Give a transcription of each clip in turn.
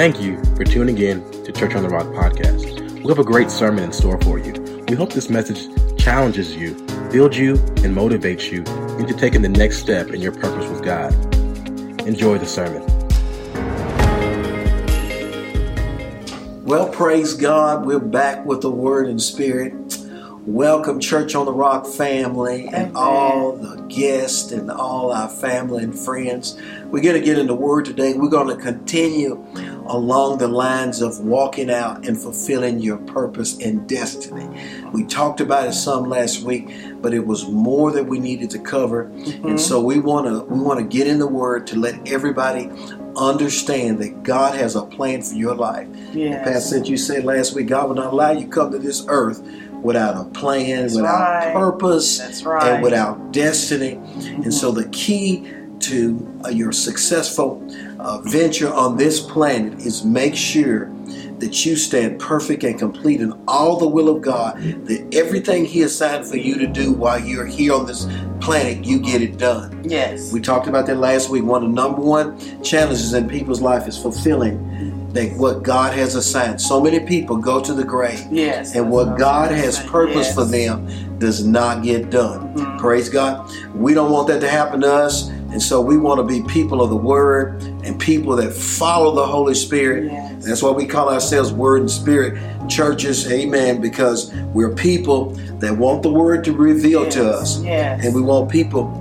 Thank you for tuning in to Church on the Rock podcast. We have a great sermon in store for you. We hope this message challenges you, builds you, and motivates you into taking the next step in your purpose with God. Enjoy the sermon. Well, praise God. We're back with the Word and Spirit. Welcome, Church on the Rock family, and all the guests and all our family and friends. We're going to get into Word today. We're going to continue along the lines of walking out and fulfilling your purpose and destiny. We talked about it some last week, but it was more that we needed to cover, and so we want to we want to get in the Word to let everybody understand that God has a plan for your life. Yes. Pastor, since you said last week, God will not allow you to come to this earth without a plan, That's without right. purpose, right. and without destiny. And so the key to uh, your successful uh, venture on this planet is make sure that you stand perfect and complete in all the will of God, that everything He assigned for you to do while you're here on this planet, you get it done. Yes. We talked about that last week. One of the number one challenges in people's life is fulfilling that what God has assigned. So many people go to the grave, yes. and what God has say. purpose Yes. for them does not get done. Mhm. Praise God. We don't want that to happen to us, and so we want to be people of the Word and people that follow the Holy Spirit. Yes. That's why we call ourselves Word and Spirit churches. Amen. Because we're people that want the Word to reveal to us. Yes. And we want people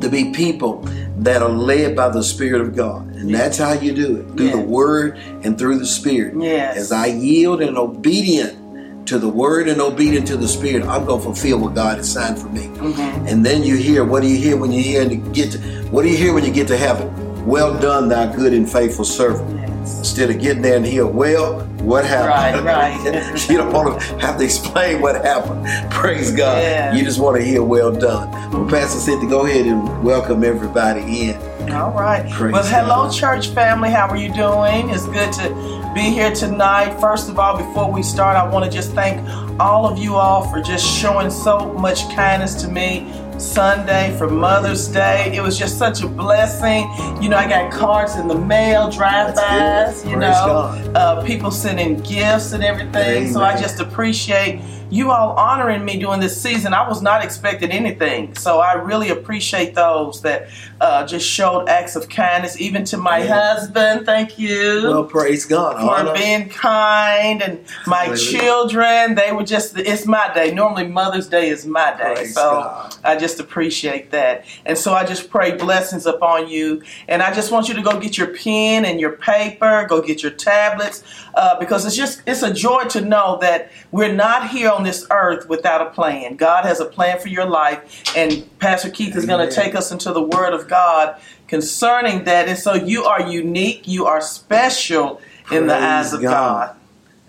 to be people that are led by the Spirit of God. And that's how you do it through the Word and through the Spirit. Yes. As I yield and obedient to the Word and obedient to the Spirit, I'm going to fulfill what God has signed for me. Mhm. And then you hear, what do you hear when you hear and get to, what do you hear when you get to heaven? Well done, thou good and faithful servant. Yes. Instead of getting there and hear, well, what happened? Right, right. you don't want to have to explain what happened. Praise God. Yeah. You just want to hear, well done. Well, Pastor Cynthia, go ahead and welcome everybody in. All right. Praise well, hello, God. church family. How are you doing? It's good to be here tonight. First of all, before we start, I want to just thank all of you all for just showing so much kindness to me. Sunday for Mother's Day. It was just such a blessing. You know, I got cards in the mail, drive-bys, you Praise know, uh, people sending gifts and everything. So I just appreciate you all honoring me during this season. I was not expecting anything. So I really appreciate those that uh, just showed acts of kindness, even to my Yeah. husband. Thank you Well, praise God. for Honor. being kind and my Hallelujah. children they were just it's my day normally mother's day is my day Praise so God. i just appreciate that and so i just pray blessings upon you and i just want you to go get your pen and your paper go get your tablets uh, because it's just it's a joy to know that we're not here on this earth without a plan god has a plan for your life and pastor keith is going to take us into the word of god concerning that and so you are unique you are special in the eyes of God. God.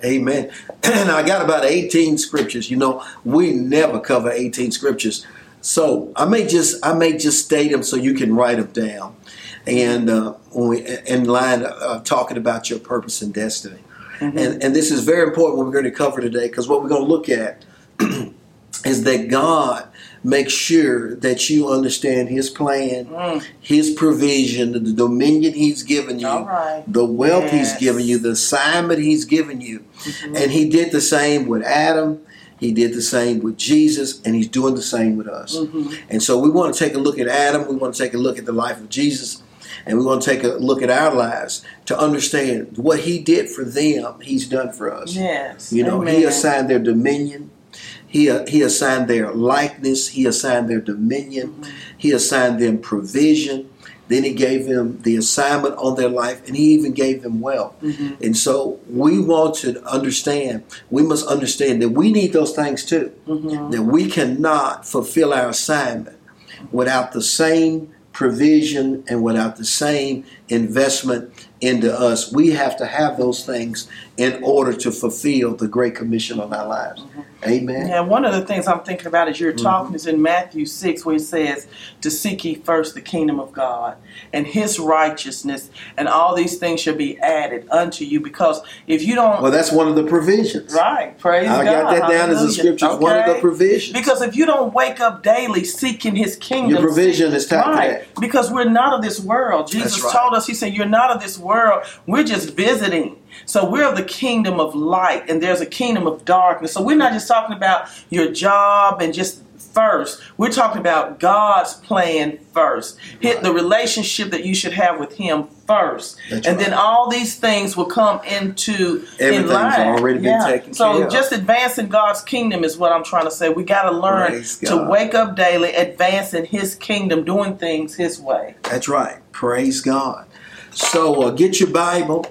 Amen. And I got about 18 scriptures. You know, we never cover 18 scriptures. So I may just I may just state them so you can write them down. And uh, when we in line uh, talking about your purpose and destiny. Mm-hmm. And and this is very important what we're going to cover today because what we're going to look at is that God makes sure that you understand his plan, Mm. his provision, the dominion he's given you, right. the wealth he's given you, the assignment he's given you. Mm-hmm. And he did the same with Adam. He did the same with Jesus, and he's doing the same with us. Mm-hmm. And so we want to take a look at Adam. We want to take a look at the life of Jesus. And we want to take a look at our lives to understand what he did for them, he's done for us. Yes. You know, Amen. he assigned their dominion. He, he assigned their likeness. He assigned their dominion. Mm-hmm. He assigned them provision. Then he gave them the assignment on their life, and he even gave them wealth. Mhm. And so we want to understand, we must understand that we need those things too. Mhm. That we cannot fulfill our assignment without the same provision and without the same investment into us. We have to have those things in order to fulfill the Great Commission on our lives. Mm-hmm. Amen. Yeah, one of the things I'm thinking about as you're mm-hmm. talking is in Matthew 6, where it says, To seek ye first the kingdom of God and his righteousness, and all these things shall be added unto you. Because if you don't. Well, that's one of the provisions. right, praise I God. I got that down as a hallelujah. scripture. One of the Okay? provisions. Because if you don't wake up daily seeking his kingdom, Your provision is tied to right? that. Because we're not of this world. Jesus right. told us, He said, You're not of this world, we're just visiting. So we're of the kingdom of light, and there's a kingdom of darkness. So we're not just talking about your job and just first. We're talking about God's plan first. Hit the relationship that you should have with Him first, That's and right. then all these things will come into in line. already been taken so care of. just advancing God's kingdom is what I'm trying to say. We got to learn to wake up daily, advancing His kingdom, doing things His way. That's right. Praise God. So uh, get your Bible.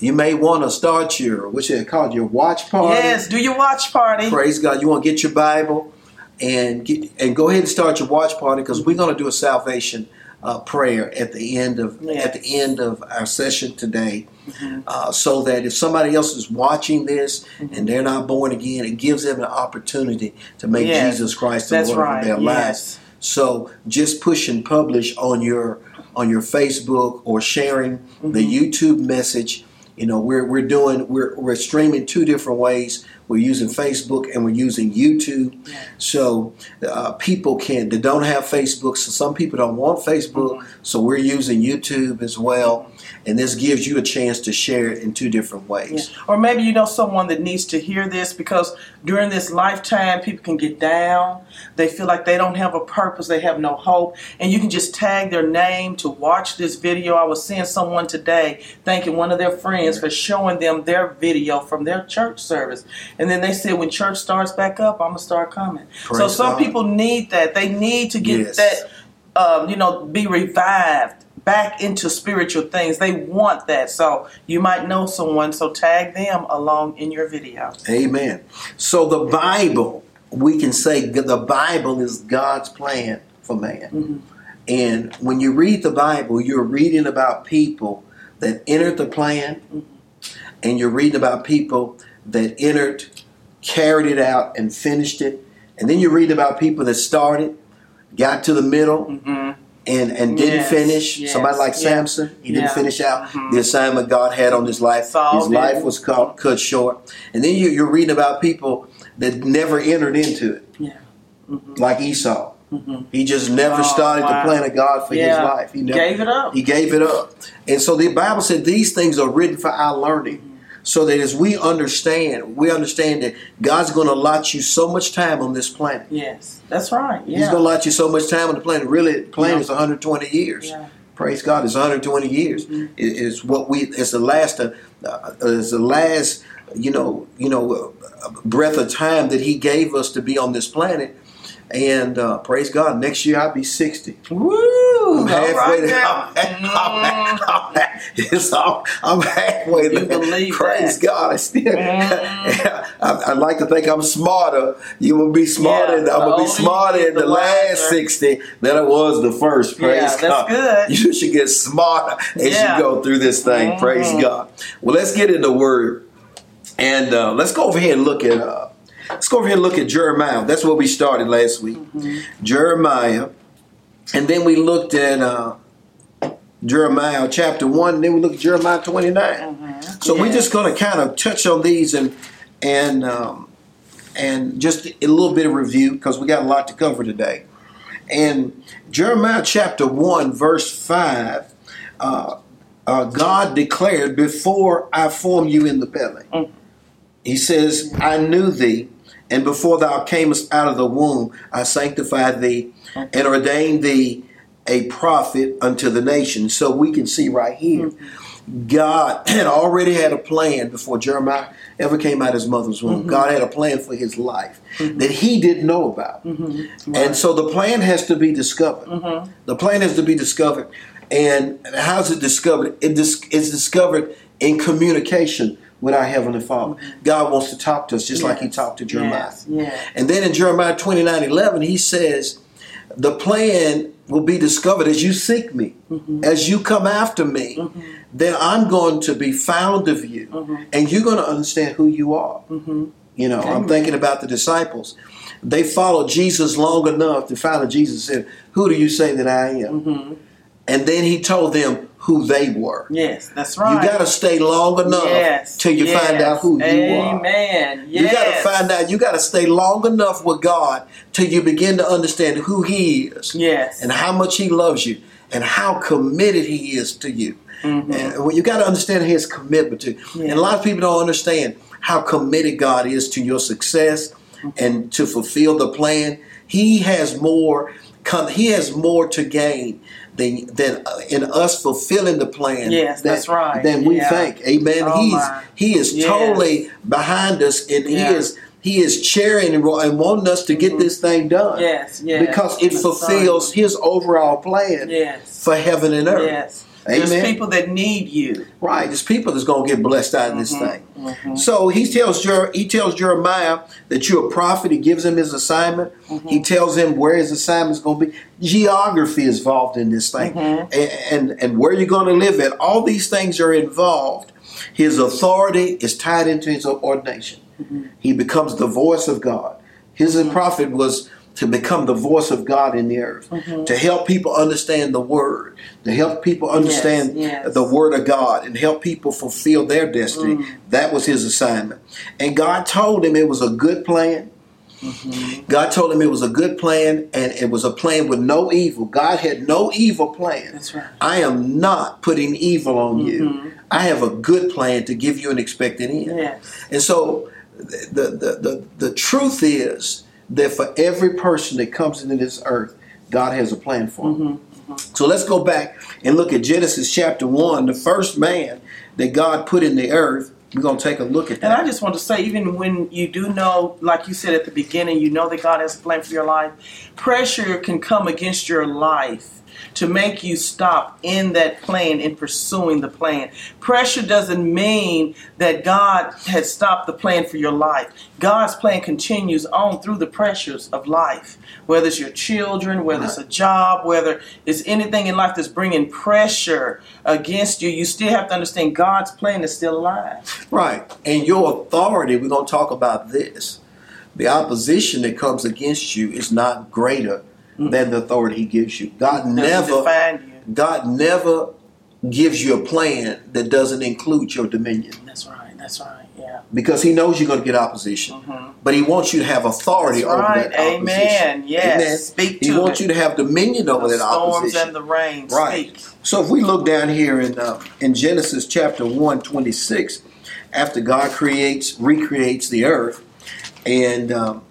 You may want to start your what's it called your watch party. Yes, do your watch party. Praise God. You want to get your Bible and get and go ahead and start your watch party because we're going to do a salvation uh, prayer at the end of Yes. at the end of our session today, Mhm. uh, so that if somebody else is watching this and they're not born again, it gives them an opportunity to make Yes. Jesus Christ the That's Lord right. of their lives. So just push and publish on your on your Facebook or sharing the mm-hmm. YouTube message. You know, we're we're doing we're we're streaming two different ways. We're using Facebook and we're using YouTube. So uh, people can that don't have Facebook. So some people don't want Facebook. So we're using YouTube as well. And this gives you a chance to share it in two different Yeah. ways. Or maybe you know someone that needs to hear this because during this lifetime, people can get down. They feel like they don't have a purpose, they have no hope. And you can just tag their name to watch this video. I was seeing someone today thanking one of their friends for showing them their video from their church service. And then they said, when church starts back up, I'm going to start coming. so some God. people need that. They need to get Yes. that, um, you know, be revived back into spiritual things. They want that. So you might know someone, so tag them along in your video. Amen. So the Bible, we can say the Bible is God's plan for man. Mhm. And when you read the Bible, you're reading about people that entered the plan, and you're reading about people that entered, carried it out, and finished it. And then you read about people that started, got to the middle, hmm and, and didn't Yes, finish. yes, Somebody like yeah. Samson, he didn't finish out Mhm. the assignment God had on his life. Saul his life didn't. was cut, cut short. And then you, you're reading about people that never entered into it, Yeah. hmm like Esau. hmm He just never Oh, started wow. the plan of God for Yeah. his life. He never, Gave it up. he gave it up. And so the Bible said these things are written for our learning. So that as we understand, we understand that God's going to allot you so much time on this planet. Yes, that's right. He's going to allot you so much time on the planet. Really, the planet Yeah. is 120 years. yeah. Praise God! It's 120 years. Mhm. It- It's what we. It's the last. Uh, uh, it's the last. You know. You know. Uh, breath of time that He gave us to be on this planet. And uh, praise God! Next year I'll be 60. Woo! I'm halfway right there. now. I'm, I'm, Mm. I'm, it's all, I'm halfway You there. believe Praise that. God! I still. Mm. I, I like to think I'm smarter. You will be smarter. Yeah, I'm gonna be smarter in the, the last wiser. 60 than I was the first. Praise Yeah, that's God. good. You should get smarter as Yeah. you go through this thing. Praise Mhm. God. Well, let's get in the Word, and uh, let's go over here and look at. Uh, let's go over here and look at Jeremiah. That's where we started last week. Mhm. Jeremiah, and then we looked at uh, Jeremiah chapter one. And then we looked at Jeremiah twenty nine. Mhm. So we're just going to kind of touch on these and and um, and just a little bit of review because we got a lot to cover today. And Jeremiah chapter one verse five, uh, uh, God declared, "Before I formed you in the belly," Mm. He says, "I knew thee." And before thou camest out of the womb, I sanctified thee and ordained thee a prophet unto the nation. So we can see right here, God had already had a plan before Jeremiah ever came out of his mother's womb. God had a plan for his life that he didn't know about. Mhm. And so the plan has to be discovered. Mhm. The plan has to be discovered. And how's it discovered? It dis- it's discovered in communication with our Heavenly Father. God wants to talk to us just like He talked to Jeremiah. Yes. yes. And then in Jeremiah 29 11, he says, The plan will be discovered as you seek me, Mhm. as you come after me. Mhm. Then I'm going to be found of you, Mhm. and you're going to understand who you are. Mhm. You know, I'm thinking about the disciples. They followed Jesus long enough to finally Jesus said, Who do you say that I am? Mhm. And then he told them who they were. Yes, that's right. You got to stay long enough yes. till you find out who you are. Amen. Yes. You got to find out. You got to stay long enough with God till you begin to understand who He is Yes. and how much He loves you and how committed He is to you. Mhm. And well, you got to understand his commitment to. Yeah. And a lot of people don't understand how committed God is to your success and to fulfill the plan. He has more. Come, he has more to gain than than uh, in us fulfilling the plan. Yes, than- that's right. Than we Yeah. think. Amen. Oh, He's my. he is Yes. totally behind us, and Yeah. he is he is cheering and, and wanting us to get Mhm. this thing done Yes, yes. because it fulfills his overall plan Yes. for heaven and earth. Yes. There's people that need you. Right. There's people that's gonna get blessed out of this Mhm. thing. Mhm. So he tells Jer- he tells Jeremiah that you're a prophet. He gives him his assignment. Mm-hmm. He tells him where his assignment is going to be. Geography is involved in this thing, Mhm. and, and and where you're going to live at. All these things are involved. His authority is tied into his ordination. Mm-hmm. He becomes the voice of God. His prophet was to become the voice of God in the earth, Mm-hmm. to help people understand the word, to help people understand yes. the word of God, and help people fulfill their destiny. Mm. That was his assignment. And God told him it was a good plan. Mm-hmm. God told him it was a good plan, and it was a plan with no evil. God had no evil plan. That's right. I am not putting evil on you. Mhm. I have a good plan to give you an expected end. Yes. And so the, the, the, the truth is that for every person that comes into this earth, God has a plan for them. Mm-hmm, mm-hmm. So let's go back and look at Genesis chapter 1, the first man that God put in the earth. We're going to take a look at that. And I just want to say, even when you do know, like you said at the beginning, you know that God has a plan for your life, pressure can come against your life to make you stop in that plan in pursuing the plan. Pressure doesn't mean that God has stopped the plan for your life. God's plan continues on through the pressures of life, whether it's your children, whether it's a job, whether it's anything in life that's bringing pressure against you. You still have to understand God's plan is still alive. Right. And your authority, we're going to talk about this. The opposition that comes against you is not greater than the authority he gives you. God never you. God never gives you a plan that doesn't include your dominion That's right. That's right. Yeah. because he knows you're going to get opposition. Mhm. But he wants you to have authority That's over right. that opposition. Amen. Yes. Amen. Speak He wants it. you to have dominion over the that storms opposition. Storms and the rain. Right. Speak. So if we look down here in uh, in Genesis chapter 1, 26, after God creates recreates the earth, and um,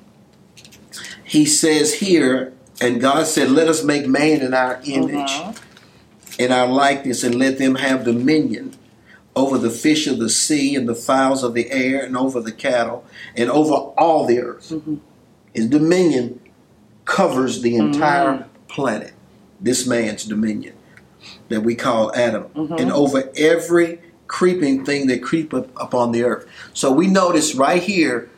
he says here, and God said, "Let us make man in our image, in our likeness, and let them have dominion." Over the fish of the sea and the fowls of the air, and over the cattle, and over all the earth. Mhm. His dominion covers the entire Mhm. planet. This man's dominion that we call Adam, Mhm. and over every creeping thing that creep up upon the earth. So we notice right here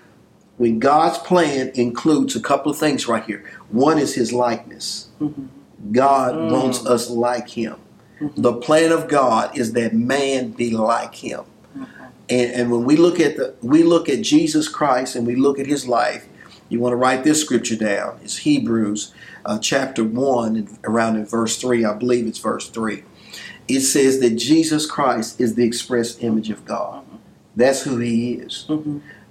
when God's plan includes a couple of things right here. One is his likeness. Mhm. God Mm. wants us like him. Mm-hmm. The plan of God is that man be like him. Mm-hmm. And, and when we look at the we look at Jesus Christ and we look at his life, you want to write this scripture down. It's Hebrews uh, chapter one, around in verse three. I believe it's verse three. It says that Jesus Christ is the express image of God. That's who he is.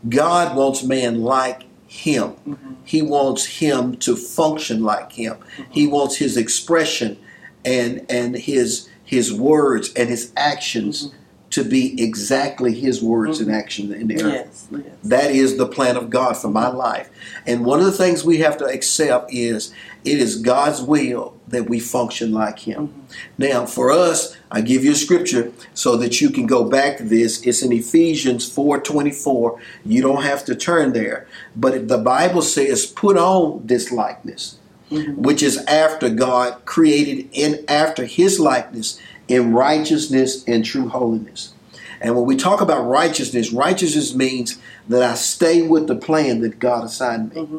God wants man like him. Mhm. He wants him to function like him. He wants his expression and and his his words and his actions to be exactly his words and mm-hmm. action in the earth. Yes. Yes. That is the plan of God for my life. And one of the things we have to accept is it is God's will that we function like Him. Mm-hmm. Now, for us, I give you a scripture so that you can go back to this. It's in Ephesians 4:24. You don't have to turn there. But the Bible says, put on this likeness, mm-hmm. which is after God created in after his likeness in righteousness and true holiness. And when we talk about righteousness, righteousness means that I stay with the plan that God assigned me. Mm-hmm.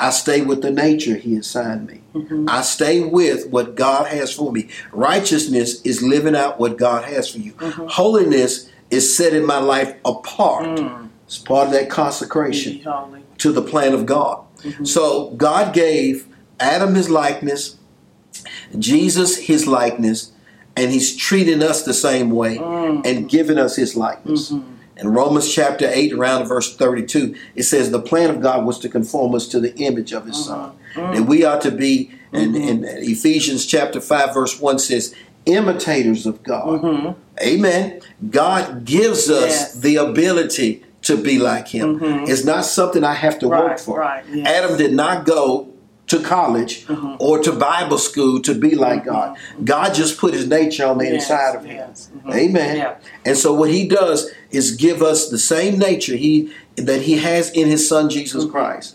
I stay with the nature He assigned me. Mm-hmm. I stay with what God has for me. Righteousness is living out what God has for you. Mm-hmm. Holiness is setting my life apart. Mm. It's part of that consecration to the plan of God. So God gave Adam his likeness, Jesus his likeness, and he's treating us the same way mm. and giving us his likeness. Mm-hmm. In Romans chapter 8, around verse 32, it says the plan of God was to conform us to the image of his son. Mm-hmm. Mm. And we are to be, and mm-hmm. in Ephesians chapter 5, verse 1 says, imitators of God. Mhm. Amen. God gives us Yes. the ability to be like Him. Mhm. It's not something I have to work for. right, yes. Adam did not go to college Mhm. or to Bible school to be like Mhm. God. God just put His nature on the Yes, inside of Him. yes. Mhm. Amen. Yeah. And so what He does is give us the same nature He that He has in His Son Jesus Mhm. Christ.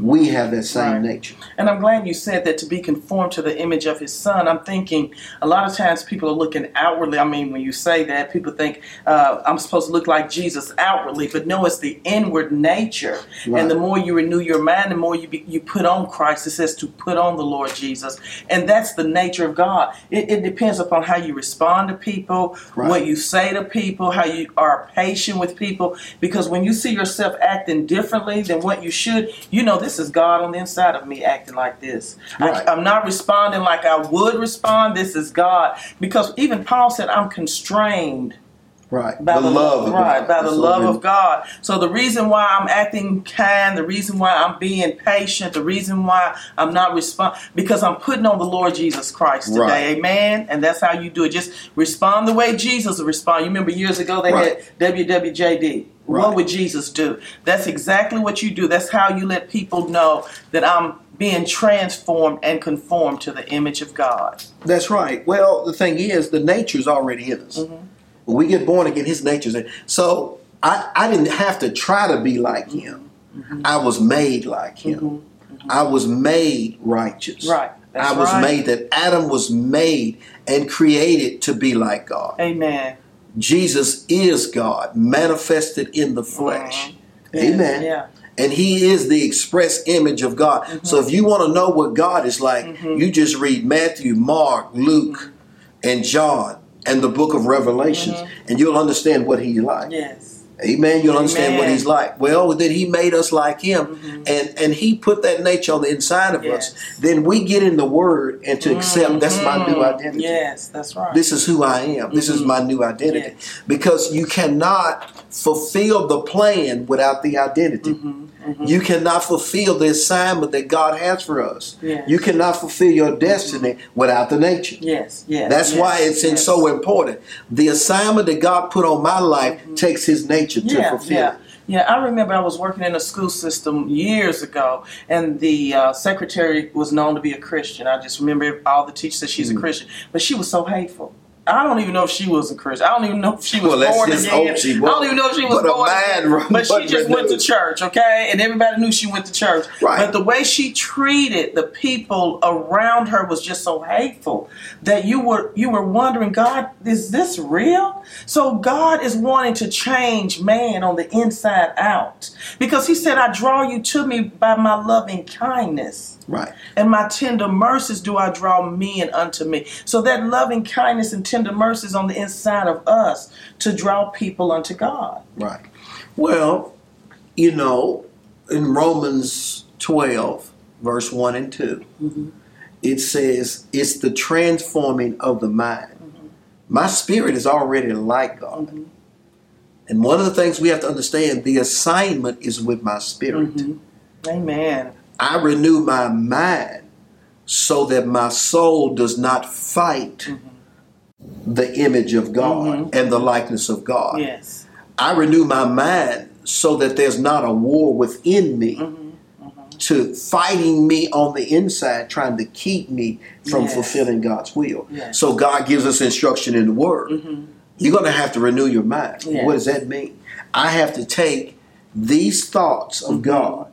We have that same Right. nature. And I'm glad you said that to be conformed to the image of his son. I'm thinking a lot of times people are looking outwardly. I mean, when you say that, people think uh, I'm supposed to look like Jesus outwardly, but no, it's the inward nature. Right. And the more you renew your mind, the more you be, you put on Christ. It says to put on the Lord Jesus, and that's the nature of God. It, it depends upon how you respond to people, Right. what you say to people, how you are patient with people. Because when you see yourself acting differently than what you should, you know this is God on the inside of me acting like this. Right. I, I'm not responding like I would respond. This is God. Because even Paul said, I'm constrained Right. by the, love of right, God. by the That's love of God. So the reason why I'm acting kind, the reason why I'm being patient, the reason why I'm not respond because I'm putting on the Lord Jesus Christ today. Right. Amen. And that's how you do it. Just respond the way Jesus would respond. You remember years ago they Right. had WWJD. Right. What would Jesus do? That's exactly what you do. That's how you let people know that I'm being transformed and conformed to the image of God. That's right. Well, the thing is, the nature's already in us. Mm-hmm. When we get born again, His nature's in. So I, I didn't have to try to be like Him. Mm-hmm. I was made like Him. I was made righteous. Right. That's I was right. made that Adam was made and created to be like God. Amen. Jesus is God, manifested in the flesh. Mhm. Yes, Amen. Yeah. And he is the express image of God. Mm-hmm. So if you want to know what God is like, you just read Matthew, Mark, Luke, and John and the book of Revelations, Mhm. and you'll understand what he's like. Yes. Amen. You'll understand what he's like. Well, then he made us like him, Mhm. and and he put that nature on the inside of Yes. us. Then we get in the Word and to accept that's my new Mhm. identity. Yes, that's right. This is who I am. This is Mhm. my new identity. Yes. Because you cannot fulfill the plan without the identity. Mhm, mhm. You cannot fulfill the assignment that God has for us. Yes. You cannot fulfill your destiny without the nature. Yes, yes. That's yes, why it's in yes. so important. The assignment that God put on my life takes His nature to Mm-hmm. yeah, fulfill. yeah. Yeah, I remember I was working in a school system years ago, and the uh, secretary was known to be a Christian. I just remember all the teachers said she's Mm. a Christian, but she was so hateful. I don't even know if she was a Christian. I don't even know if she was Well, let's born just again. hope she I don't even know if she was But a born again. run- But she just went to church, okay? And everybody knew she went to church. Right. But the way she treated the people around her was just so hateful that you were you were wondering, God, is this real? So God is wanting to change man on the inside out because He said, "I draw you to me by my loving kindness." Right. and my tender mercies do I draw men unto me. So that loving kindness and tender mercies on the inside of us to draw people unto God. Right. Well, you know, in Romans 12, verse 1 and 2, Mm-hmm. it says, it's the transforming of the mind. Mm-hmm. My spirit is already like God. And one of the things we have to understand the assignment is with my spirit. Mhm. Amen. I renew my mind so that my soul does not fight the image of God Mhm. and the likeness of God. Yes. I renew my mind so that there's not a war within me Mhm. to fighting me on the inside, trying to keep me from Yes. fulfilling God's will. Yes. So God gives us instruction in the Word. Mhm. You're going to have to renew your mind. Yes. What does that mean? I have to take these thoughts of God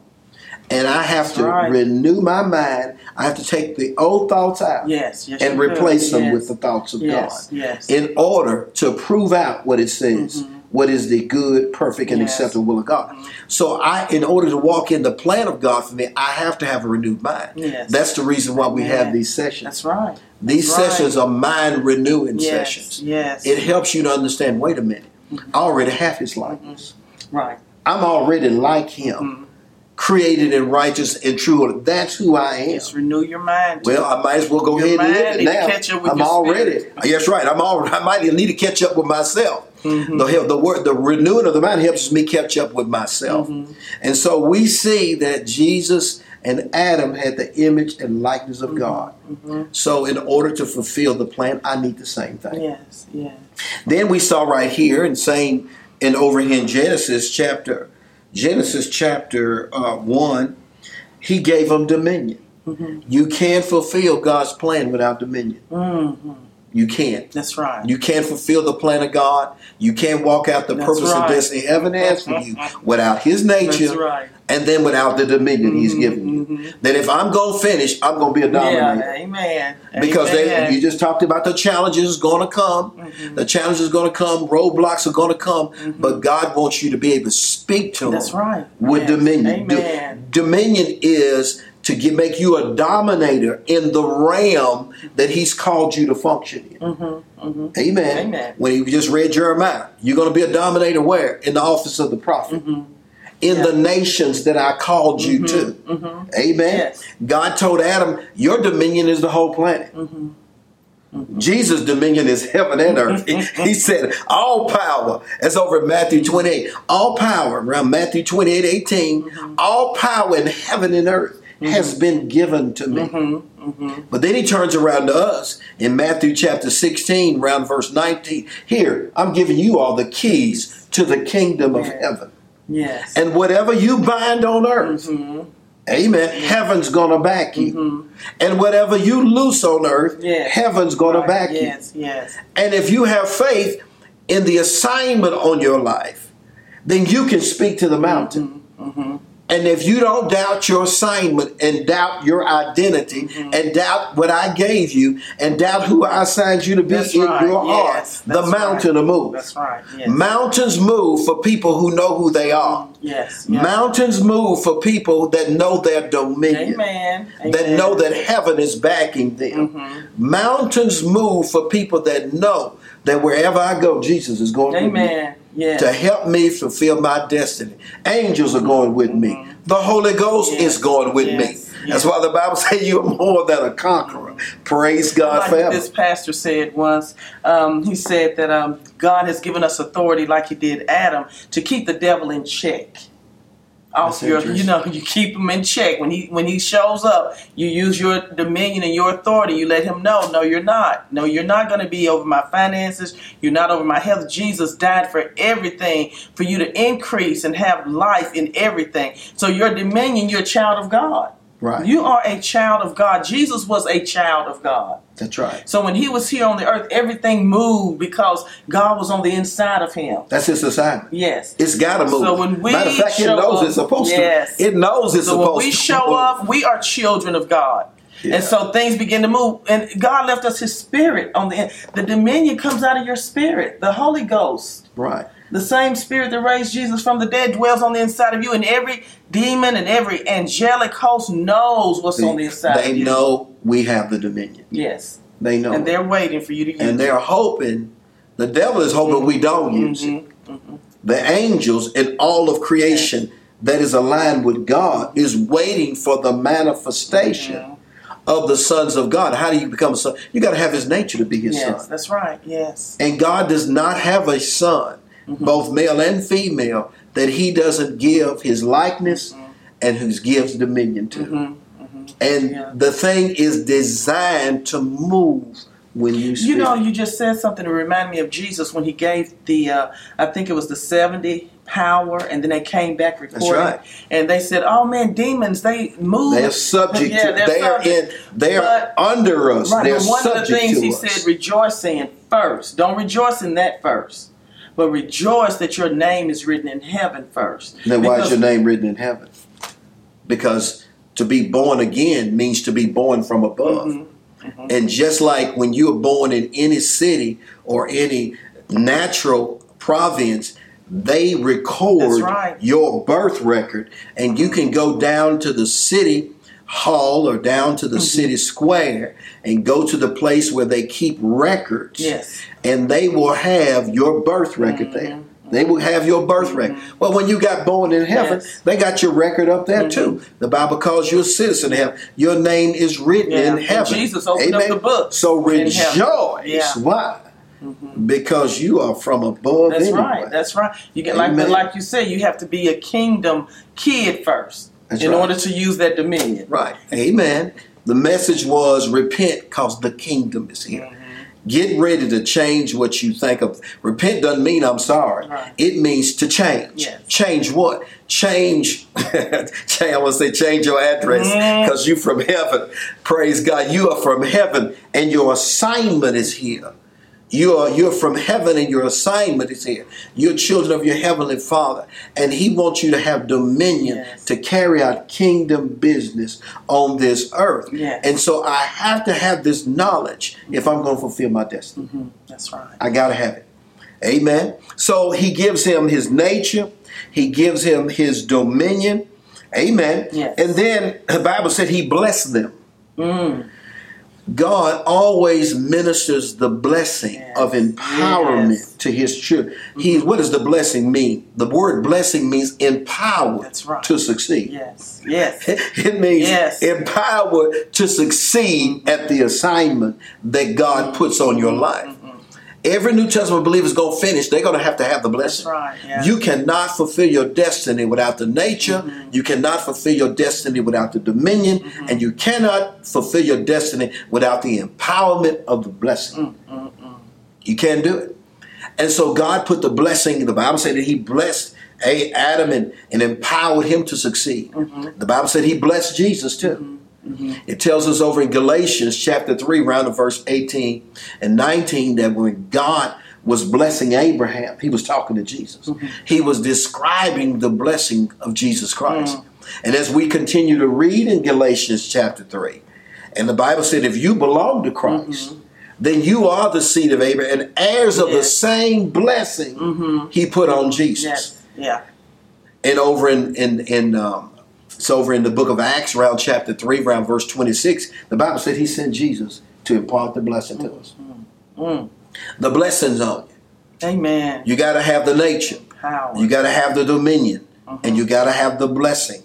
and I have That's to right. renew my mind. I have to take the old thoughts out Yes. Yes. and replace them Yes. with the thoughts of yes. God Yes. in order to prove out what it says, Mhm. what is the good, perfect, and acceptable will of God. Mhm. So I, in order to walk in the plan of God for me, I have to have a renewed mind. Yes. That's the reason why we have these sessions. That's right. These right. sessions are mind renewing sessions. Yes. It helps you to understand. Wait a minute, I already have His likeness. right. I'm already like Him, Mhm. Created in righteous and true. That's who I am. Just renew your mind. Well, I might as well go your ahead and live it now. Catch up with I'm already. spirit. Yes, right. I'm all. I might need to catch up with myself. Mhm. The the word, the renewing of the mind helps me catch up with myself. Mhm. And so we see that Jesus and Adam had the image and likeness of God. Mhm. So, in order to fulfill the plan, I need the same thing. Yes. Yes. Then we saw right here and saying, and over here in Genesis chapter, Genesis chapter uh, one, he gave them dominion. Mhm. You can't fulfill God's plan without dominion. Mhm. You can't. That's right. You can't fulfill the plan of God. You can't walk out the That's purpose and right. destiny heaven has for you without His nature That's right. and then without the dominion He's Mhm, given you. mhm. That if I'm going to finish, I'm going to be a dominator. Yeah. Amen. Because they, you just talked about the challenges going to come. Mhm. The challenges are going to come. Roadblocks are going to come. But God wants you to be able to speak to Mm-hmm. That's them right. with Yes. dominion. Do- Amen. dominion is to get, make you a dominator in the realm that He's called you to function in. Mm-hmm. Mm-hmm. Amen. Amen. When you just read Jeremiah, you're going to be a dominator where? In the office of the prophet. Mm-hmm. In Yeah. the nations that I called you to. Mm-hmm. Amen. Yes. God told Adam, Your dominion is the whole planet. Mm-hmm. Jesus' dominion is heaven and earth. He, he said, All power, that's over in Matthew 28, all power, around Matthew 28 18, Mm-hmm. all power in heaven and earth has been given to me. Mm-hmm. But then he turns around to us in Matthew chapter 16, around verse 19. Here, I'm giving you all the keys to the kingdom of heaven. Yes. And whatever you bind on earth, Mm-hmm. amen, heaven's going to back you. And whatever you loose on earth, Yes. heaven's going to back you. Yes. Yes. And if you have faith in the assignment on your life, then you can speak to the mountain. Mm-hmm. And if you don't doubt your assignment and doubt your identity Mm-hmm. and doubt what I gave you and doubt who I assigned you to be That's in right. your heart, Yes. the mountain right. will move. That's right. Yes. Mountains move for people who know who they are. yes. yes. Mountains move for people that know their dominion. Amen. That Amen. know that heaven is backing them. Mhm. Mountains move for people that know that wherever I go, Jesus is going with me Amen. Yes. to help me fulfill my destiny. Angels are going with me. The Holy Ghost Yes. is going with Yes. me. That's why the Bible says you're more than a conqueror. Praise God like this pastor said once, um, he said that um, God has given us authority, like He did Adam, to keep the devil in check. Off your, you know, you keep him in check when he when he shows up. You use your dominion and your authority. You let him know, no, you're not. No, you're not going to be over my finances. You're not over my health. Jesus died for everything, for you to increase and have life in everything. So your dominion, you're a child of God. Right. You are a child of God. Jesus was a child of God. That's right. So when he was here on the earth, everything moved because God was on the inside of him. That's his assignment. Yes. It's got to move. So when we Matter of fact, it knows up- it's supposed to. Yes. to. It knows it's So supposed to. when we show move. up, we are children of God. Yeah. And so things begin to move. And God left us his spirit on the end. the dominion comes out of your spirit. The Holy Ghost. Right. The same spirit that raised Jesus from the dead dwells on the inside of you, and every demon and every angelic host knows what's on the inside they of you. know we have the dominion. Yes. They know. And they're waiting for you to use and they're hoping, the devil is hoping we don't use it. Mhm. The angels and all of creation that is aligned with God is waiting for the manifestation Mhm. of the sons of God. How do you become a son? You got to have his nature to be his Yes, son. that's right. Yes. And God does not have a son, Mm-hmm. both male and female, that he doesn't give his likeness and who gives dominion to. Mhm. And Yeah. the thing is designed to move when you speak. You know, you just said something to remind me of Jesus when he gave the, uh, I think it was the 70 power, and then they came back recording. right. And they said, oh man, demons, they move. they're subject Yeah, to they're they are in they're But- under us. Right, they're one of the things he us. said, rejoice in first. Don't rejoice in that first, but rejoice that your name is written in heaven first. then why is your name written in heaven? Because to be born again means to be born from above. Mhm. And just like when you are born in any city or any natural province, they record right. your birth record, and you can go down to the city hall or down to the Mm-hmm. city square and go to the place where they keep records, Yes. And they will have your birth record there. Mm-hmm. They will have your birth record. Well, when you got born in heaven, Yes. Mm-hmm. they got your record up there too. The Bible calls you a citizen of heaven. Your name is written Yeah. in And heaven. Jesus opened up the book So rejoice. Yeah. Mm-hmm. Why? Because you are from above. That's anyway. right. That's right. You get like Amen. like you said, you have to be a kingdom kid first. That's in right. order to use that dominion. Right. Amen. The message was repent because the kingdom is here. Get ready to change what you think of. Repent doesn't mean I'm sorry. Right. It means to change. Yes. Change what? Change. I want to say change your address mm. because you from heaven. Praise God. You are from heaven and your assignment is here. You are you're from heaven and your assignment is here. You're children of your heavenly Father, and He wants you to have dominion Yes. to carry out kingdom business on this earth. Yes. And so I have to have this knowledge if I'm going to fulfill my destiny. hmm That's right. I got to have it. Amen. So He gives him His nature. He gives him His dominion. Amen. Yes. And then the Bible said He blessed them. Mm. God always ministers the blessing Yes. of empowerment Yes. to his children. He, mm-hmm. what does the blessing mean? The word blessing means empowered right. to succeed. Yes. Yes. It means Yes. empowered to succeed at the assignment that God puts on your life. Every New Testament believer is going to finish. They're going to have to have the blessing. right. Yeah. You cannot fulfill your destiny without the nature. Mm-hmm. You cannot fulfill your destiny without the dominion. And you cannot fulfill your destiny without the empowerment of the blessing. Mm, You can't do it. And so God put the blessing, the Bible said that He blessed A- Adam and, and empowered him to succeed. Mm-hmm. The Bible said He blessed Jesus too. It tells us over in Galatians chapter 3, around to verse 18 and 19, that when God was blessing Abraham, he was talking to Jesus. He was describing the blessing of Jesus Christ. And as we continue to read in Galatians chapter 3, and the Bible said, if you belong to Christ, then you are the seed of Abraham and heirs of the same blessing Mhm. he put on Jesus Yes. Yeah. and over in in in um, it's over in the book of Acts, around chapter three, around verse twenty six. The Bible said He sent Jesus to impart the blessing to mm, us. Mm, mm. The blessings on you. Amen. You got to have the nature. Power. You got to have the dominion, mm-hmm. and you got to have the blessing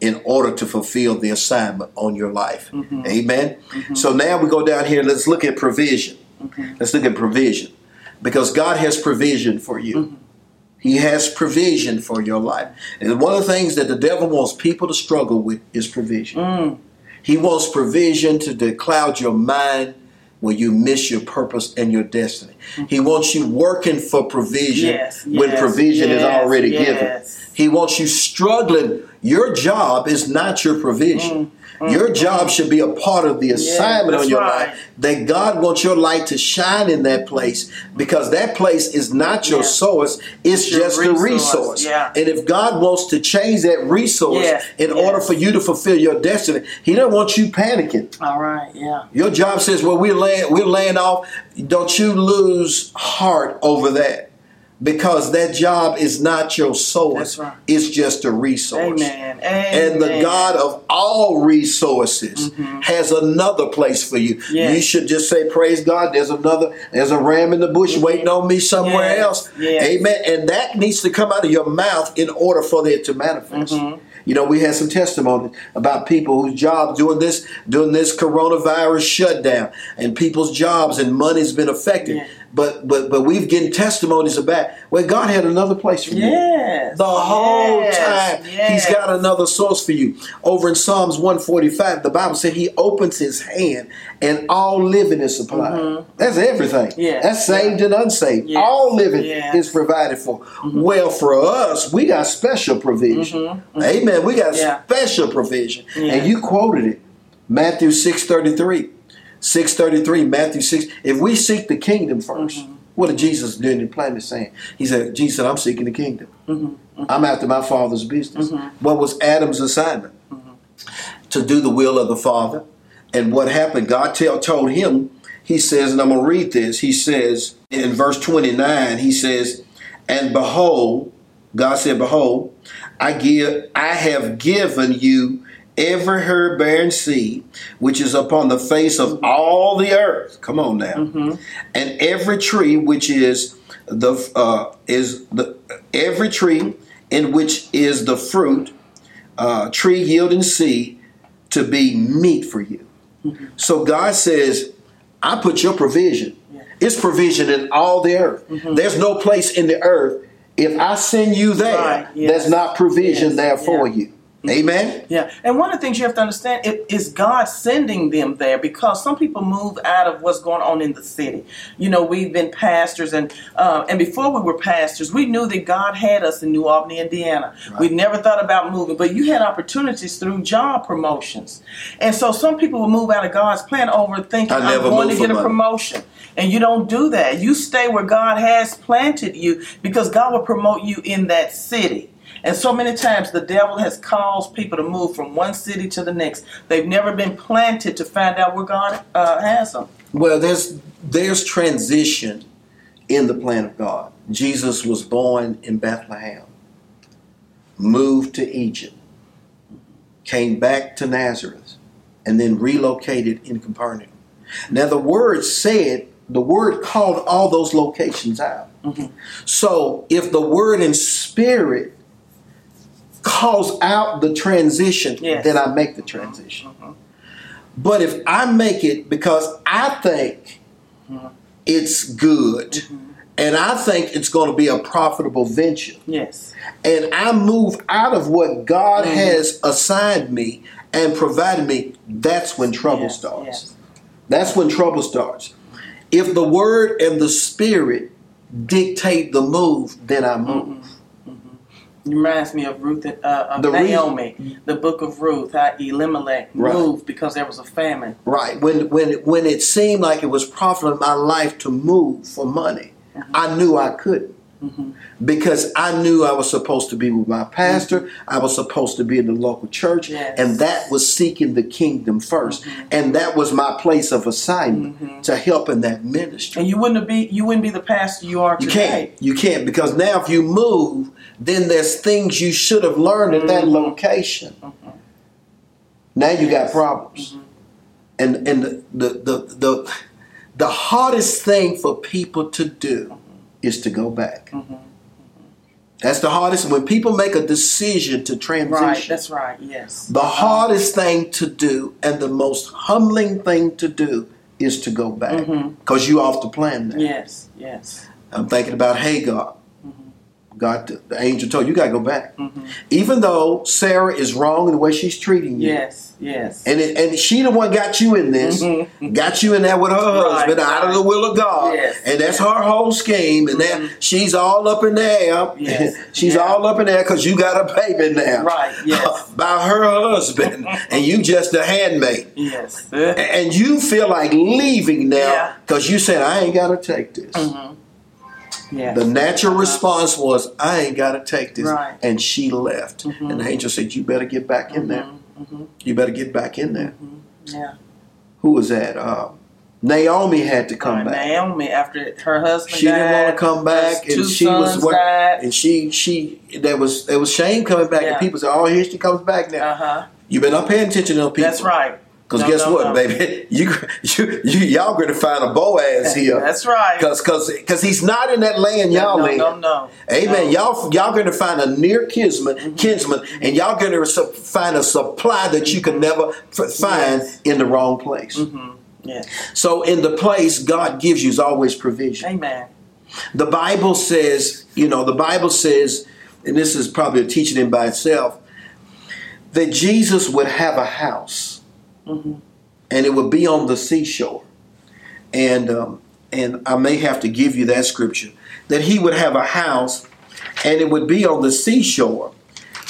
in order to fulfill the assignment on your life. Mm-hmm. Amen. Mm-hmm. So now we go down here. Let's look at provision. Let's look at provision, because God has provision for you. He has provision for your life. And one of the things that the devil wants people to struggle with is provision. Mm. He wants provision to cloud your mind when you miss your purpose and your destiny. He wants you working for provision Yes, when yes, provision is already yes. given. He wants you struggling. Your job is not your provision. Your job should be a part of the assignment on Mm, your right. life. That God wants your light to shine in that place because that place is not your Yeah. source, it's your just the resource, resource. yeah. And if God wants to change that resource in order for you to fulfill your destiny, He doesn't want you panicking. All right. Yeah. Your job says, "Well, we're laying, we're laying off." Don't you lose heart over that, because that job is not your source. Right. It's just a resource. Amen. And the God of all resources has another place for you. Mm-hmm. Yes. You should just say, "Praise God." There's another. There's a ram in the bush waiting on me somewhere Yes, else. yes. Amen. And that needs to come out of your mouth in order for it to manifest. Mm-hmm. You know, we had some testimony about people whose jobs doing this during this coronavirus shutdown, and people's jobs and money's been affected. Yeah. But but but we've getting testimonies about where God had another place for you. Yes. The whole Yes, time yes. he's got another source for you. Over in Psalms 145, the Bible said he opens his hand and all living is supplied. That's everything. Mm-hmm. Yes, That's saved and unsaved. All living. Mm-hmm. is provided for. Well, for us, we got special provision. Amen. We got Mm-hmm. Yeah. special provision. Yeah. And you quoted it. Matthew 633. 633, Matthew 6. If we seek the kingdom 1st Mm-hmm. what did Jesus do in the planet saying? He said, Jesus said, I'm seeking the kingdom. Mm-hmm. I'm after my father's business. What was Adam's assignment? To do the will of the Father. And what happened? God tell, told him, he says, and I'm going to read this. He says in verse 29, he says, And behold, God said, Behold, I give I have given you every herb bearing seed which is upon the face of all the earth. Come on now. And every tree which is the uh, is the every tree in which is the fruit, uh, tree yielding seed, to be meat for you. So God says, I put your provision. It's provision in all the earth. There's no place in the earth. If I send you there, Right, yes. there's not provision Yes, there for yeah. you. Amen. Yeah, and one of the things you have to understand it is God sending them there because some people move out of what's going on in the city. You know, we've been pastors, and uh, and before we were pastors, we knew that God had us in New Albany, Indiana. Right. We never thought about moving, but you had opportunities through job promotions, and so some people will move out of God's plan over thinking I'm going to get for a money. promotion. And you don't do that. You stay where God has planted you because God will promote you in that city. And so many times the devil has caused people to move from one city to the next. They've never been planted to find out where God uh, has them. Well, there's there's transition in the plan of God. Jesus was born in Bethlehem, moved to Egypt, came back to Nazareth, and then relocated in Capernaum. Now the word said the word called all those locations out. Mhm. So if the word in spirit calls out the transition, Yes. then I make the transition. Mhm. But if I make it because I think Mhm. it's good and I think it's going to be a profitable venture, Yes. and I move out of what God Mhm. has assigned me and provided me, that's when trouble Yes, starts. yes. That's when trouble starts. If the word and the spirit dictate the move, then I move. Reminds me of Ruth, uh, of The reason- Naomi, the book of Ruth, how Elimelech Right. moved because there was a famine. Right. When when when it seemed like it was profitable in my life to move for money, I knew I couldn't. Mhm. Because I knew I was supposed to be with my pastor, I was supposed to be in the local church, Yes. and that was seeking the kingdom 1st And that was my place of assignment Mhm. to help in that ministry. And you wouldn't be you wouldn't be the pastor you are today. You can't. You can't because now if you move, then there's things you should have learned at that Mhm. location. Mhm. Now you got problems. Mhm. And and the the, the the the hardest thing for people to do is to go back. Mhm. That's the hardest when people make a decision to Right, transition. that's right. Yes. the hardest thing to do and the most humbling thing to do is to go back because you off the plan now. Yes. Yes. I'm thinking about Hagar. God, the angel told you, you got to go back. Mhm. Even though Sarah is wrong in the way she's treating you, Yes. Yes. and it, and she the one got you in this, Mhm. got you in there with her husband Right, out of the will of God, Yes. and that's her whole scheme, and that Mhm. she's all up in there. Yes. she's Yeah. all up in there because you got a baby now, Right, yes. by her husband, and you just a handmaid, Yes. and you feel like leaving now Yeah. because you said I ain't got to take this. The natural response was, I ain't got to take this. Right. And she left. Mhm. And the angel said, You better get back in there. Mhm. You better get back in there. Mhm. Yeah. Who was that? Uh, Naomi had to come Right, back. Naomi, after her husband She died, didn't want to come back, and she was what? And she, she, there was, there was shame coming back, Yeah. and people said, "Oh, here she comes back now." Uh huh. You better not paying attention to people. That's right. Because No, guess no, what, no. baby? You, you, you, y'all going to find a Boaz here. That's right. Because, because, cause he's not in that land y'all no, in. no, no. Amen. Y'all, y'all going to find a near kinsman, Mm-hmm. kinsman, and y'all going to su- find a supply that you can never f- find Yes. in the wrong place. Mhm. Yes. So, in the place God gives you is always provision. Amen. The Bible says, you know, the Bible says, and this is probably a teaching in by itself, that Jesus would have a house, hmm and it would be on the seashore. And um, and I may have to give you that scripture that he would have a house, and it would be on the seashore,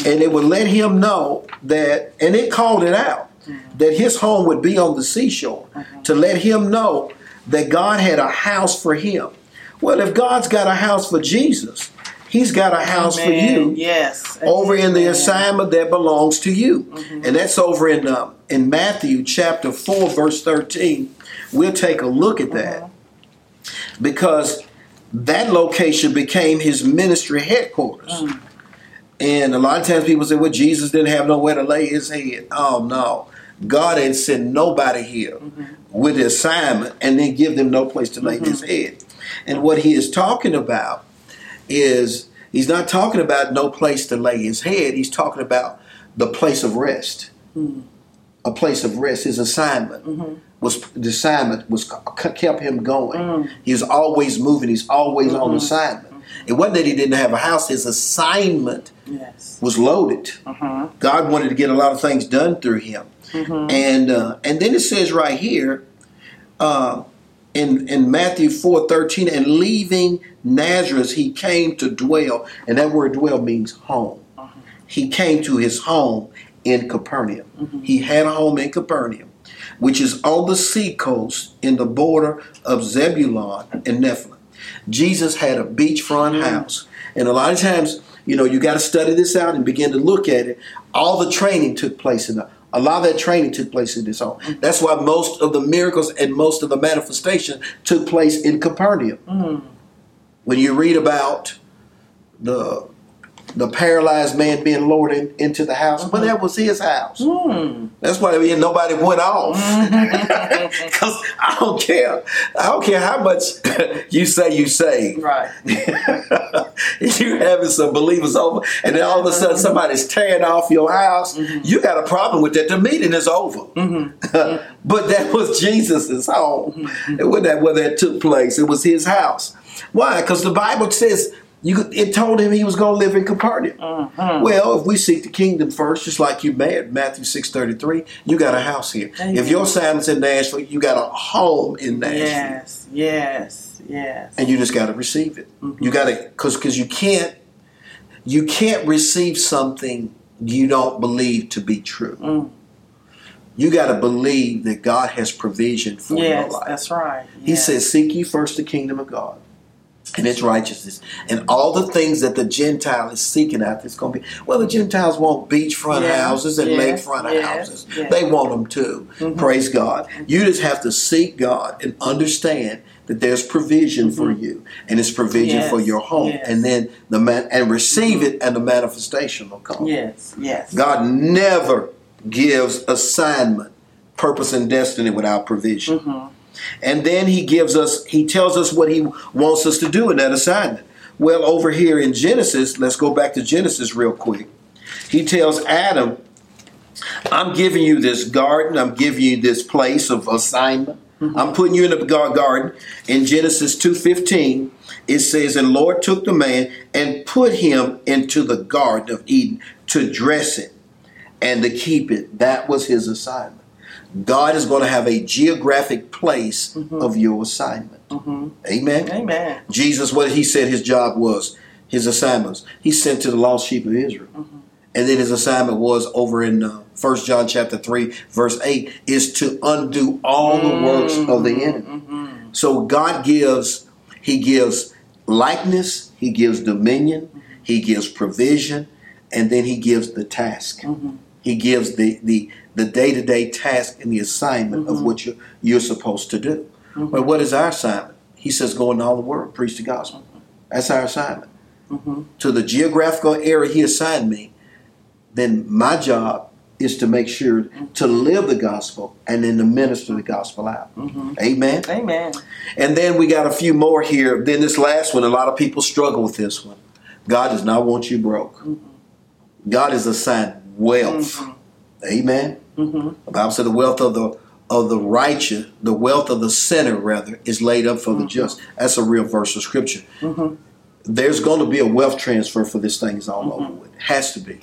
and it would let him know that, and it called it out that his home would be on the seashore to let him know that God had a house for him. Well, if God's got a house for Jesus, He's got a house for you Yes. over in the assignment that belongs to you, Mm-hmm. and that's over in uh, in Matthew chapter four, verse thirteen. We'll take a look at that Mm-hmm. because that location became his ministry headquarters. Mm. And a lot of times people say, "Well, Jesus didn't have nowhere to lay his head." Oh no, God ain't sent nobody here Mm-hmm. with the assignment and then give them no place to lay his head. And what he is talking about is he's not talking about no place to lay his head. He's talking about the place of rest. Mhm. A place of rest. His assignment Mhm. was the assignment was kept him going. Mm. He's always moving. He's always on Mhm. assignment. It wasn't that he didn't have a house, his assignment Yes. was loaded. Uh-huh. God wanted to get a lot of things done through him. And uh, and then it says right here uh, in in Matthew four thirteen, and leaving Nazareth, he came to dwell, and that word dwell means home. He came to his home in Capernaum. He had a home in Capernaum, which is on the sea coast in the border of Zebulun and Nephthalim. Jesus had a beachfront mm-hmm. house, and a lot of times, you know, you got to study this out and begin to look at it. All the training took place in the a lot of that training took place in this home. Mm-hmm. That's why most of the miracles and most of the manifestation took place in Capernaum. Mm-hmm. When you read about the the paralyzed man being lowered in, into the house, but mm-hmm. that was his house. Hmm. That's why nobody went off. Mm-hmm. Because I don't care. I don't care how much you say you say. Right. you having some believers over, and then all of a sudden mm-hmm. somebody's tearing off your house. You got a problem with that. The meeting is over. but that was Jesus's home. It wasn't that where that took place. It was his house. Why? Because the Bible says could, it told him he was going to live in Capernaum. Well, if we seek the kingdom first, just like you made Matthew six thirty three, you got a house here. Amen. If your assignment's in Nashville, you got a home in Nashville Yes. Yes. Yes. and you just got to receive it. You got to because because you can't you can't receive something you don't believe to be true. Mm. You got to believe that God has provision for your Yes. life. That's right. He says, "Seek ye first the kingdom of God." And its righteousness, and all the things that the Gentile is seeking after, it's going to be. Well, the Gentiles want beachfront Yeah, houses and yes, lakefront yes, houses. yes. They want them too. Mhm. Praise God. You just have to seek God and understand that there's provision for you, and it's provision Yes, for your home, yes. and then the man and receive it, and the manifestation will come. Yes. Yes. God never gives assignment, purpose, and destiny without provision. Mhm. And then he gives us, he tells us what he wants us to do in that assignment. Well, over here in Genesis, let's go back to Genesis real quick. He tells Adam, I'm giving you this garden, I'm giving you this place of assignment. Mm-hmm. I'm putting you in the garden. In Genesis 2:15, it says, And the Lord took the man and put him into the garden of Eden to dress it and to keep it. That was his assignment. God is going to have a geographic place of your assignment. Mhm. Amen. Amen. Jesus, what he said his job was, his assignments. He sent to the lost sheep of Israel. And then his assignment was over in uh, 1 John chapter 3, verse 8, is to undo all the works of the enemy. Mhm. So God gives, He gives likeness, He gives dominion, He gives provision, and then He gives the task. Mhm. He gives the the the day to day task and the assignment of Mhm. what you're you're supposed to do. Mhm. But what is our assignment? He says, "Go into all the world, preach the gospel." That's our assignment. Mhm. To the geographical area He assigned me, then my job is to make sure to live the gospel and then to minister the gospel out. Mhm. Amen. Amen. And then we got a few more here. Then this last one, a lot of people struggle with this one. God does not want you broke. God is assigned wealth. Mhm. Amen. Mhm. The Bible said the wealth of the of the righteous, the wealth of the sinner rather, is laid up for the mm-hmm. just. That's a real verse of scripture. Mhm. There's going to be a wealth transfer for this thing is all over mm-hmm. with. It has to be.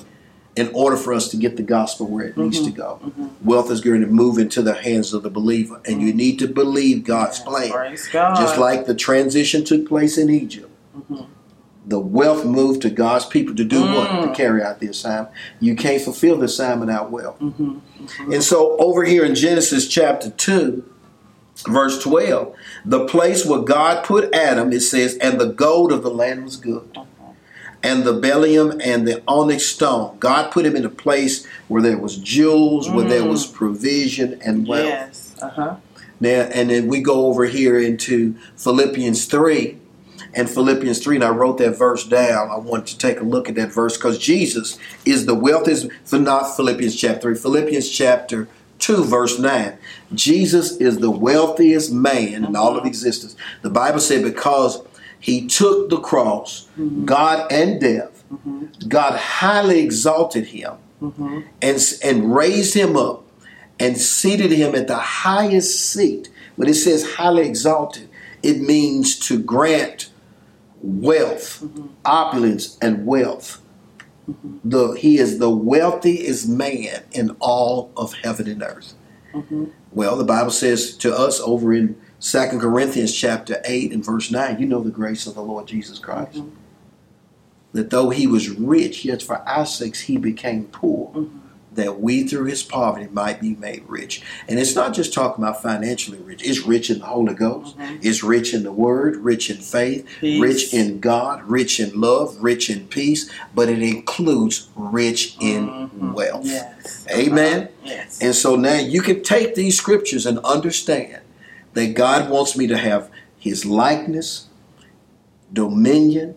In order for us to get the gospel where it needs to mm-hmm. go. Wealth is going to move into the hands of the believer. And you need to believe God's plan. Praise God. Just like the transition took place in Egypt. The wealth moved to God's people to do what? To Mm. carry out the assignment. You can't fulfill the assignment out well. Mhm. And so over here in Genesis chapter 2, verse 12, the place where God put Adam, it says, and the gold of the land was good. And the bdellium and the onyx stone. God put him in a place where there was jewels, where there was provision and wealth. Yes. Uh huh. Now, and then we go over here into Philippians 3. And Philippians 3, and I wrote that verse down. I want to take a look at that verse because Jesus is the wealthiest, not Philippians chapter 3, Philippians chapter 2, verse 9. Jesus is the wealthiest man in all of existence. The Bible said because he took the cross, mm-hmm. God and death, mm-hmm. God highly exalted him mm-hmm. and, and raised him up and seated him at the highest seat. When it says highly exalted, it means to grant wealth, mm-hmm. opulence, and wealth. Mm-hmm. The he is the wealthiest man in all of heaven and earth. Mm-hmm. Well, the Bible says to us over in Second Corinthians chapter 8 and verse 9, you know the grace of the Lord Jesus Christ. That though he was rich, yet for our sakes he became poor, that we through his poverty might be made rich. And it's not just talking about financially rich, it's rich in the Holy Ghost, it's rich in the Word, rich in faith, Peace. rich in God, rich in love, rich in peace, but it includes rich in Mhm. wealth. Yes. Amen. Yes. And so now you can take these scriptures and understand that God wants me to have his likeness, dominion,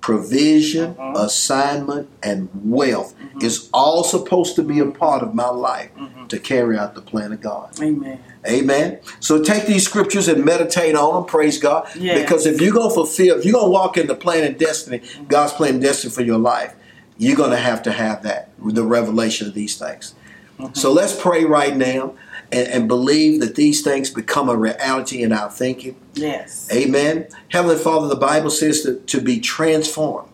provision, Mhm. assignment, and wealth Mhm. is all supposed to be a part of my life Mhm. to carry out the plan of God. Amen. Amen. So take these scriptures and meditate on them. Praise God. Yes. Because if you're gonna fulfill, if you're gonna walk in the plan and destiny, God's plan and destiny for your life, you're gonna have to have that, the revelation of these things. So let's pray right now and, and believe that these things become a reality in our thinking. Yes. Amen. Heavenly Father, the Bible says that to be transformed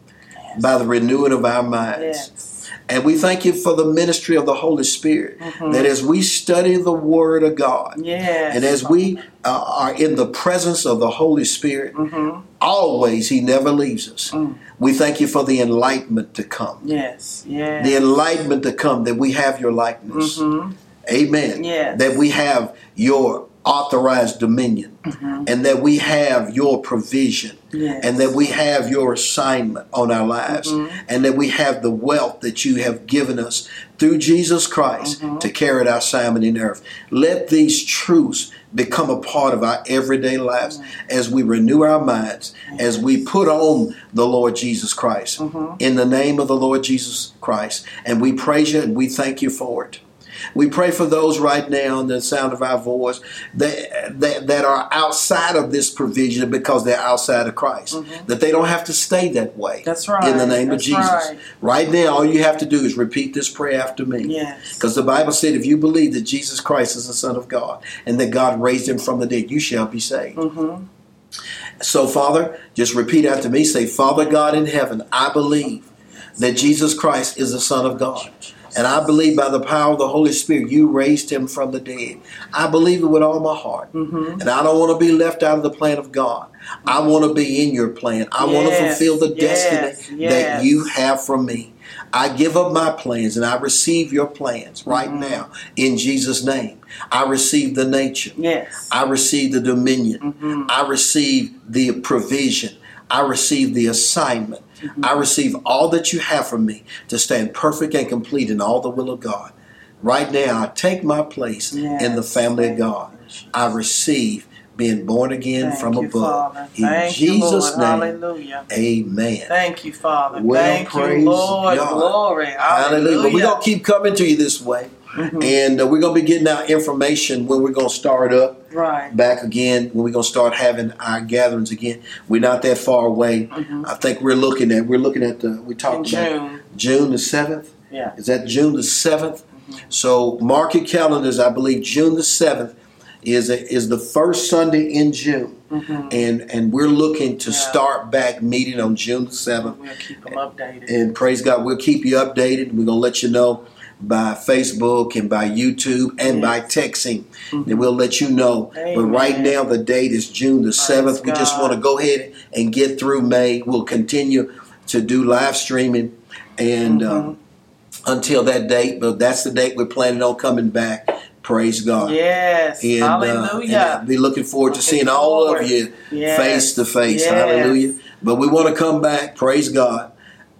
by the renewing of our minds. Yes. And we thank you for the ministry of the Holy Spirit. Mhm. That as we study the Word of God, Yes. and as we uh, are in the presence of the Holy Spirit, Mhm. always He never leaves us. Mm. We thank you for the enlightenment to come. Yes. Yes. The enlightenment to come that we have your likeness. Mhm. Amen. Yes. That we have your authorized dominion Mhm. and that we have your provision Yes. and that we have your assignment on our lives Mhm. and that we have the wealth that you have given us through Jesus Christ Mhm. to carry out our assignment in earth. Let these truths become a part of our everyday lives as we renew our minds, as we put on the Lord Jesus Christ Mhm. in the name of the Lord Jesus Christ. And we praise you and we thank you for it. We pray for those right now in the sound of our voice that, that, that are outside of this provision because they're outside of Christ. That they don't have to stay that way. Mm-hmm. That's right. In the name That's of Jesus. right. Right now, all you have to do is repeat this prayer after me. Yes. Because the Bible said, if you believe that Jesus Christ is the Son of God and that God raised him from the dead, you shall be saved. Mhm. So, Father, just repeat after me. Say, Father God in heaven, I believe that Jesus Christ is the Son of God. And I believe by the power of the Holy Spirit, you raised him from the dead. I believe it with all my heart. Mhm. And I don't want to be left out of the plan of God. I want to be in your plan. I want to fulfill the destiny yes, that you have for me. I give up my plans and I receive your plans right Mhm. now in Jesus' name. I receive the nature. Yes. I receive the dominion. Mhm. I receive the provision. I receive the assignment. Mm-hmm. I receive all that you have for me to stand perfect and complete in all the will of God. Right now, I take my place in the family of God. I receive being born again Thank from above. Father. In Thank Jesus' name, Hallelujah. amen. Thank you, Father. Well, Thank praise you, Lord. God. Glory. Hallelujah. Hallelujah. We're going to keep coming to you this way. Mhm. And uh, we're going to be getting out information when we're going to start up Right. back again when we're going to start having our gatherings again. We're not that far away. Mhm. I think we're looking at we're looking at the we In talked about June. June the seventh. Yeah. Is that June the 7th Mhm. So mark your calendars. I believe June the seventh is a, is the first Sunday in June, Mhm. and and we're looking to Yeah. start back meeting on June the seventh. We'll keep them updated. And praise God, we'll keep you updated. We're gonna let you know by Facebook and by YouTube and by Yes. texting. Mhm. And we'll let you know. But right now the date is June the seventh. We just God. want to go ahead and get through May. We'll continue to do live streaming and Mhm. um, until that date. But that's the date we're planning on coming back. Praise God. Yes. And, uh, and Hallelujah. I'll be looking forward to Looking seeing all of you face to face. Hallelujah. But we want to come back, praise God,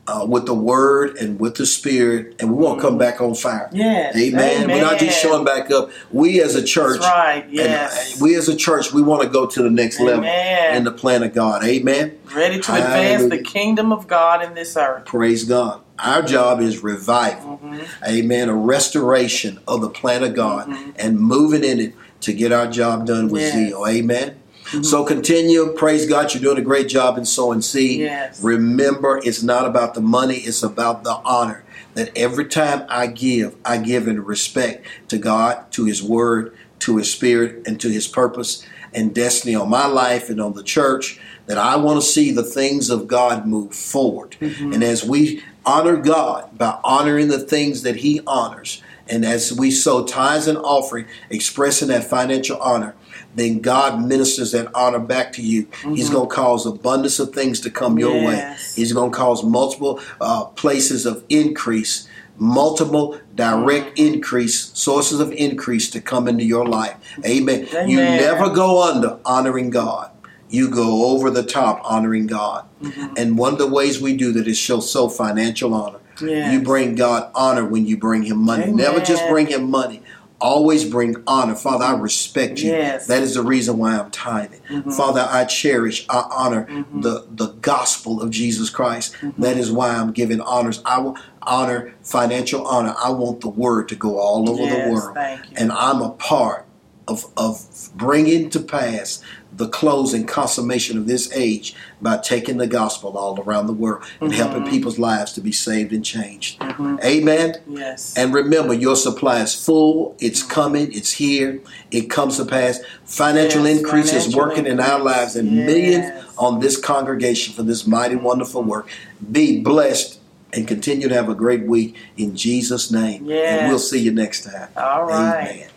uh, with the word and with the spirit, and we want to come back on fire. Yes. Amen. We're not just showing back up. We as a church, That's right. and, Yes. uh, we as a church, we want to go to the next level Amen. in the plan of God. Amen. Ready to advance the kingdom of God in this earth. Praise God. Our job is revival. Mhm. Amen. A restoration of the plan of God Mhm. and moving in it to get our job done with Yes. zeal. Amen. Mhm. So continue. Praise God. You're doing a great job in sowing seed. Yes. Remember, it's not about the money, it's about the honor. That every time I give, I give in respect to God, to His Word, to His Spirit, and to His purpose and destiny on my life and on the church. that I want to see the things of God move forward. Mm-hmm. And as we honor God by honoring the things that He honors, and as we sow tithes and offering, expressing that financial honor, then God ministers that honor back to you. He's going to cause abundance of things to come your way. Mm-hmm. He's going to cause multiple uh, places of increase, multiple direct Mm-hmm. increase, sources of increase to come into your life. Amen. You never go under honoring God. You go over the top honoring God. Mm-hmm. And one of the ways we do that is show so financial honor. Yes. You bring God honor when you bring Him money. Never just bring Him money. Always bring honor. Father, I respect you. Yes. Mm-hmm. That is the reason why I'm tithing. Father, I cherish, I honor the, the gospel of Jesus Christ. Mm-hmm. That is why I'm giving honors. I will honor financial honor. I want the word to go all over Yes, the world. And I'm a part of, of bringing to pass the close and consummation of this age by taking the gospel all around the world and Mm-hmm. helping people's lives to be saved and changed. Amen. Yes. And remember, your supply is full. It's coming. It's here. It comes to pass. Financial Yes, increase is financial working in our lives and Yes. millions on this congregation for this mighty, wonderful work. Be blessed and continue to have a great week in Jesus' name. Yes. And we'll see you next time. All right. Amen.